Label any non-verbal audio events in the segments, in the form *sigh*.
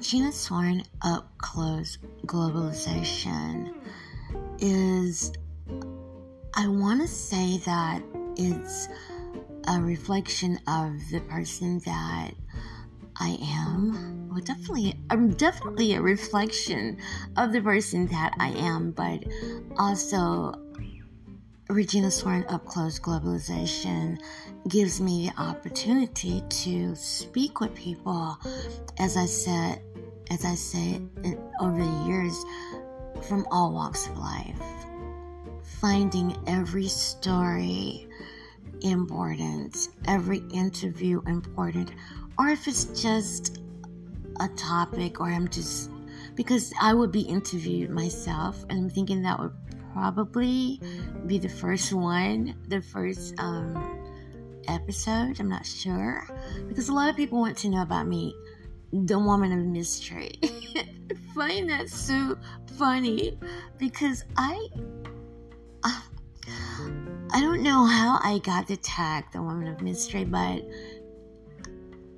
Regina Swarn Up Close Globalization is, I want to say that it's a reflection of the person that I am. Well, definitely, I'm definitely a reflection of the person that I am, but also Regina Swarn Up Close Globalization gives me the opportunity to speak with people, as I said, as I say over the years, from all walks of life, finding every story important, every interview important, or if it's just a topic, or I'm just because I would be interviewed myself, and I'm thinking that would probably be the first one, the first um, episode. I'm not sure because a lot of people want to know about me, the woman of mystery. I *laughs* find that so funny because I. Uh, I don't know how I got the tag, the woman of mystery, but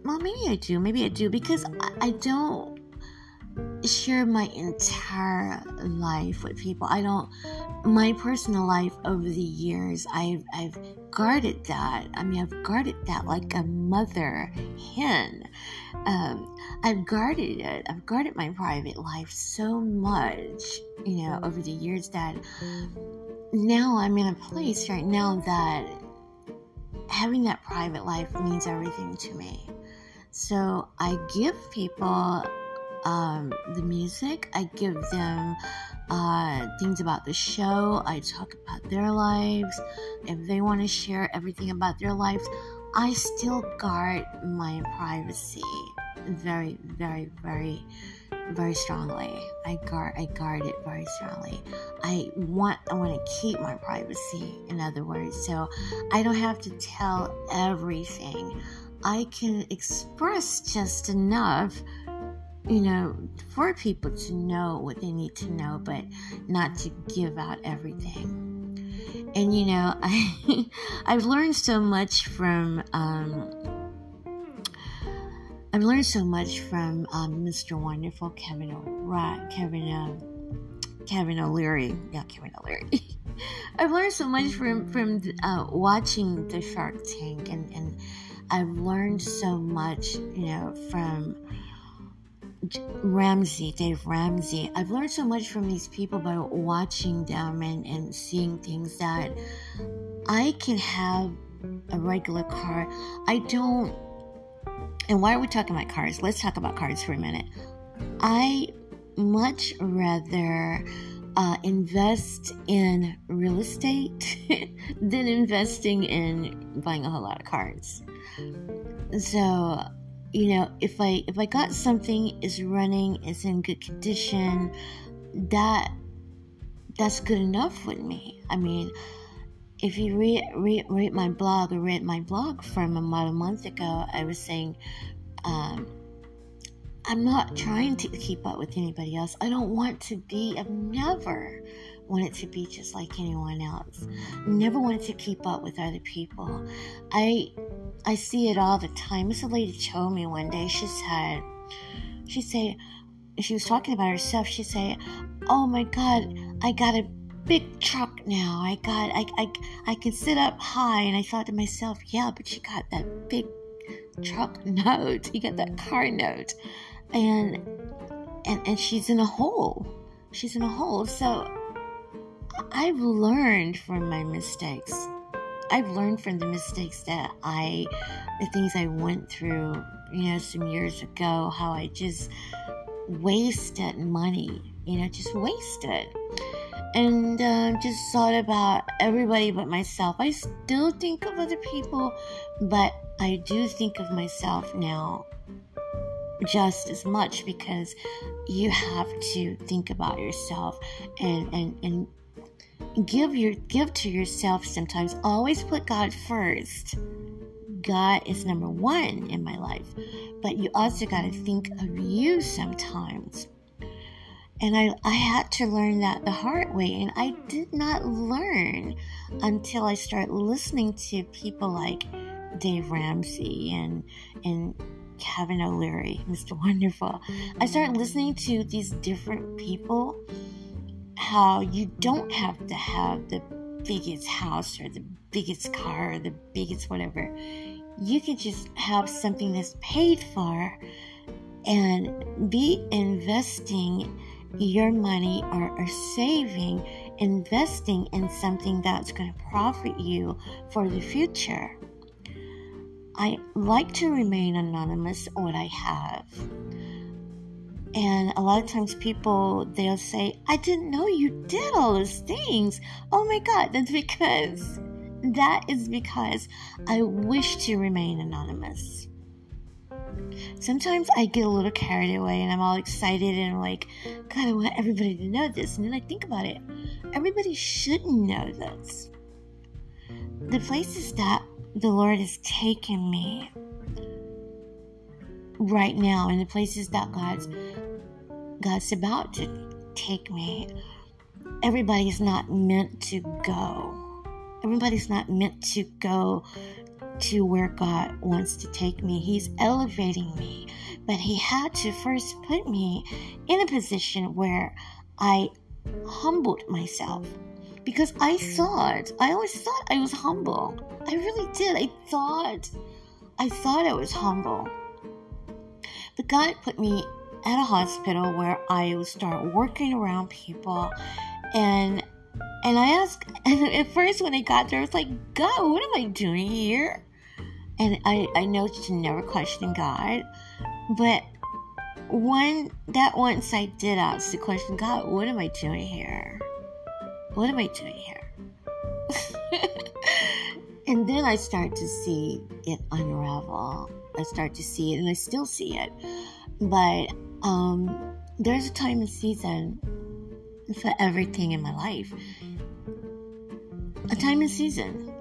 well, maybe I do. Maybe I do because I, I don't share my entire life with people. I don't my personal life over the years I've I've guarded that. I mean I've guarded that like a mother hen. Um, I've guarded it. I've guarded my private life so much, you know, over the years that now I'm in a place right now that having that private life means everything to me. So I give people um, the music. I give them uh, things about the show. I talk about their lives. If they want to share everything about their lives, I still guard my privacy very, very, very, very strongly. I guard, I guard it very strongly. I want, I want to keep my privacy. In other words, so I don't have to tell everything. I can express just enough you know, for people to know what they need to know, but not to give out everything. And you know, *laughs* I I've learned so much from um, I've learned so much from um, Mr. Wonderful Kevin O'Reilly, Kevin uh, Kevin O'Leary, yeah, Kevin O'Leary. *laughs* I've learned so much from from uh, watching the Shark Tank, and and I've learned so much, you know, from Ramsey, Dave Ramsey. I've learned so much from these people by watching them and, and seeing things that I can have a regular car. I don't. And why are we talking about cars? Let's talk about cars for a minute. I much rather uh, invest in real estate *laughs* than investing in buying a whole lot of cars. So you know if i if i got something is running is in good condition that that's good enough with me. I mean if you read, read, read my blog or read my blog from about a month ago i was saying um, i'm not trying to keep up with anybody else. I don't want to be i've never wanted to be just like anyone else never wanted to keep up with other people i I see it all the time. Miss lady told me one day, she said, she said, she was talking about herself. She said, "Oh my God, I got a big truck now. I got, I, I, I can sit up high." And I thought to myself, "Yeah, but you got that big truck *laughs* note. You got that car note, and and and she's in a hole. She's in a hole. So I've learned from my mistakes." I've learned from the mistakes that I, the things I went through, you know, some years ago, how I just wasted money, you know, just wasted. And uh, just thought about everybody but myself. I still think of other people, but I do think of myself now just as much because you have to think about yourself and, and, and give your give to yourself sometimes always put god first god is number one in my life but you also got to think of you sometimes and I, I had to learn that the hard way and i did not learn until i started listening to people like dave ramsey and and Kevin O'Leary, *laughs* Mr. Wonderful. I started listening to these different people, how you don't have to have the biggest house or the biggest car or the biggest whatever. You can just have something that's paid for and be investing your money or, or saving, investing in something that's going to profit you for the future. I like to remain anonymous what I have. And a lot of times people they'll say, I didn't know you did all those things. Oh my god, that's *laughs* because that is because I wish to remain anonymous. Sometimes I get a little carried away and I'm all excited and like, God, I want everybody to know this. And then I think about it. Everybody shouldn't know this. The places that the Lord has taken me right now and the places that God's God's about to take me. Everybody's not meant to go. Everybody's not meant to go to where God wants to take me. He's elevating me. But He had to first put me in a position where I humbled myself because I thought, I always thought I was humble. I really did. I thought, I thought I was humble. But God put me at a hospital where I would start working around people and and I asked *laughs* and at first when I got there I was like, God, what am I doing here? And I, I know to never question God. But when that once I did ask the question, God, what am I doing here? what am I doing here? *laughs* and then I start to see it unravel. I start to see it, and I still see it. But um, there's a time and season for everything in my life. A time and season.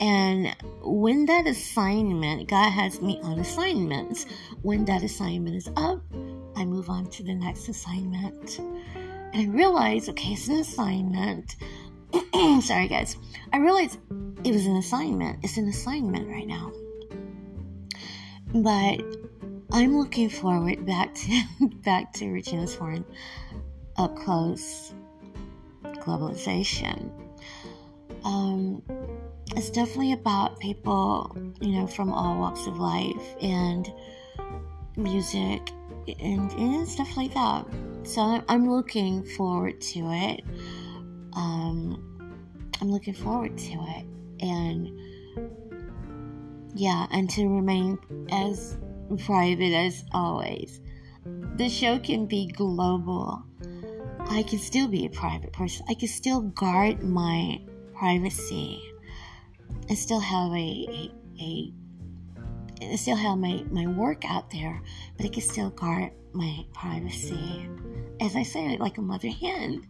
And when that assignment, God has me on assignments. When that assignment is up, I move on to the next assignment. And I realize, okay, it's an assignment. *clears throat* Sorry, guys. I realize it was an assignment. It's an assignment right now. But I'm looking forward back to *laughs* back to Regina Swarn up close globalization. Um, it's definitely about people, you know, from all walks of life and music and, and stuff like that. So I'm looking forward to it. Um, I'm looking forward to it, and yeah, and to remain as private as always. The show can be global. I can still be a private person. I can still guard my privacy. I still have a, a, a I still have my, my work out there, but I can still guard my privacy. As I say, like a mother hen.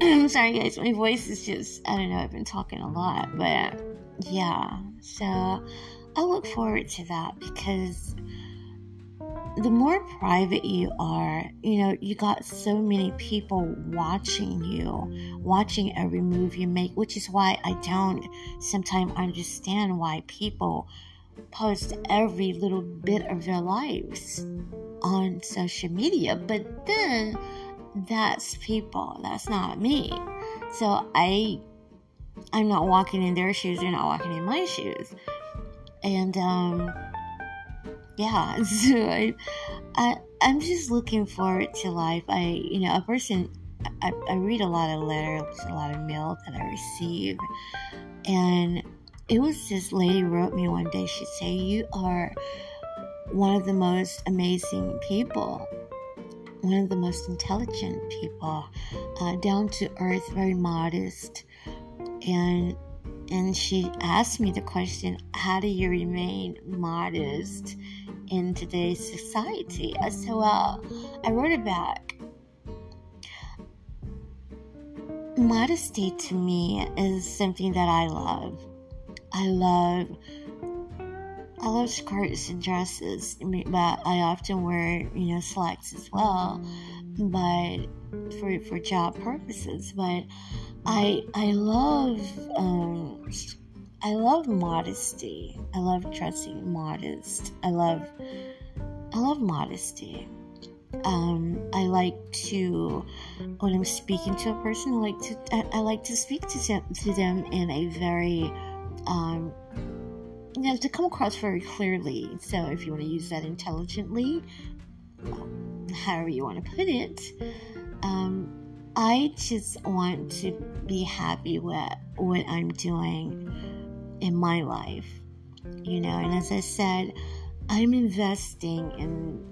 I'm *clears throat* sorry, guys, my voice is just, I don't know, I've been talking a lot, but yeah. So I look forward to that because the more private you are, you know, you got so many people watching you, watching every move you make, which is why I don't sometimes understand why people post every little bit of their lives on social media. But then that's people, that's not me. So I I'm not walking in their shoes, they're not walking in my shoes. And um yeah, *laughs* so I, I I'm just looking forward to life. I you know, a person I, I read a lot of letters, a lot of mail that I receive and it was this lady wrote me one day. She said, "You are one of the most amazing people, one of the most intelligent people, uh, down to earth, very modest." And and she asked me the question, "How do you remain modest in today's society?" I said, "Well, I wrote it back." Modesty to me is something that I love I love I love skirts and dresses, but I often wear you know slacks as well, but for for job purposes. But I I love um, I love modesty. I love dressing modest. I love I love modesty. Um, I like to when I'm speaking to a person. I like to I, I like to speak to them, to them in a very um, you know to come across very clearly. So if you want to use that intelligently, however you want to put it, um, I just want to be happy with what I'm doing in my life, you know. And as I said, I'm investing in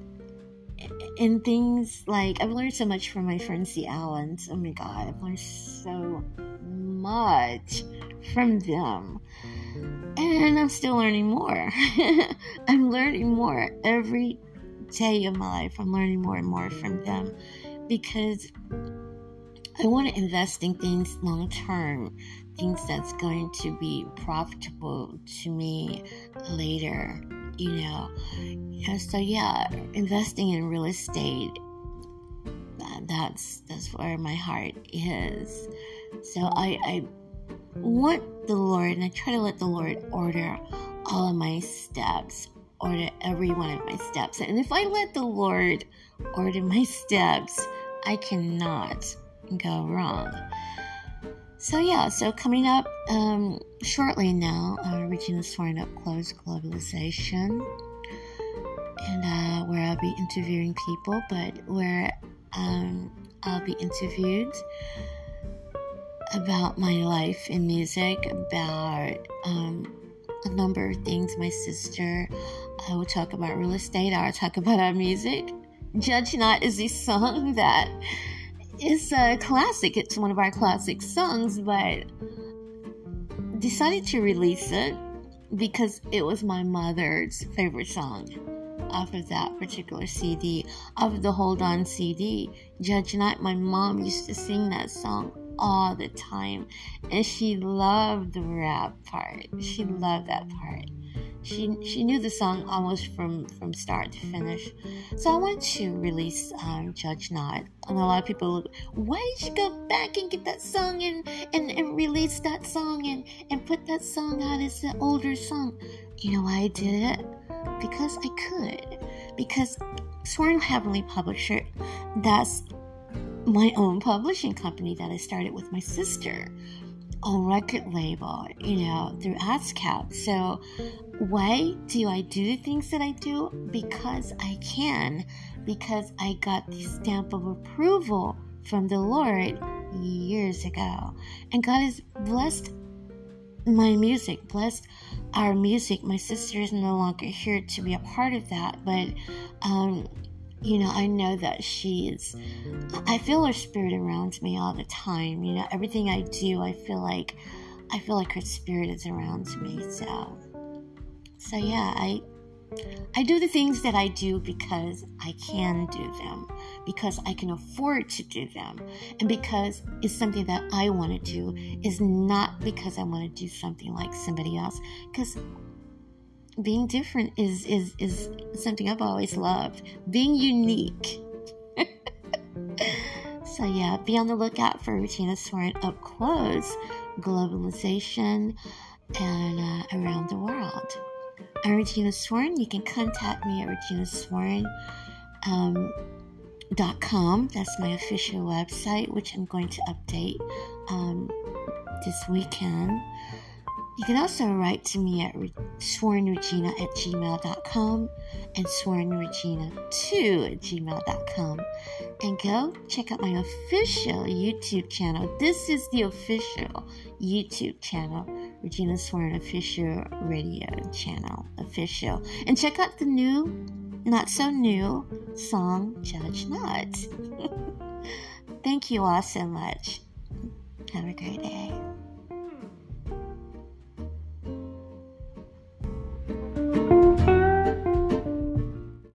in things like I've learned so much from my friends the Allens. Oh my god, I've learned so much from them. And I'm still learning more. *laughs* I'm learning more every day of my life. I'm learning more and more from them because I want to invest in things long term, things that's going to be profitable to me later, you know. And so yeah, investing in real estate that's that's where my heart is. So I I want the Lord and I try to let the Lord order all of my steps, order every one of my steps. And if I let the Lord order my *laughs* steps, I cannot go wrong. So yeah, so coming up um, shortly now, uh, Regina Swarn Up Close Globalization, and uh, where I'll be interviewing people, but where um, I'll be interviewed about my life in music, about um, a number of things. My sister, I will talk about real estate. I'll talk about our music. Judge Not is a song *laughs* that is a classic. It's one of our classic songs, but decided to release it because it was my mother's favorite song off of that particular CD, of the Hold On CD. Judge Not, my mom used to sing that song all the time, and she loved the rap part. She loved that part she she knew the song almost from from start to finish. So I wanted to release um, Judge Not, and a lot of people, look, why did you go back and get that song and and, and release that song and and put that song out as an older song? You know why I did it? Because I could. Because Swarn Heavenly Publisher, that's my own publishing company that I started with my sister on record label, you know, through ASCAP. So why do I do the things that I do? Because I can, because I got the stamp of approval from the Lord years ago. And God has blessed my music, blessed our music. My sister is no longer here to be a part of that, but um, you know, I know that she is, I feel her spirit around me all the time. You know, everything I do, I feel like, I feel like her spirit is around me. So, so yeah, I I do the things that I do because I can do them, because I can afford to do them, and because it's something that I want to do, is not because I want to do something like somebody else. Because being different is is is something I've always loved. Being unique. *laughs* so yeah, be on the lookout for Regina Swarn up close, globalization, and uh, around the world. I'm Regina Swarn. You can contact me at Regina Swarn. Um, dot com. That's my official website, which I'm going to update um, this weekend. You can also write to me at swarnregina at gmail.com and swarnregina2 at gmail.com. And go check out my official YouTube channel. This is the official YouTube channel, Regina Swarn Official Radio Channel. Official. And check out the new, not so new, song Judge Not. *laughs* Thank you all so much. Have a great day.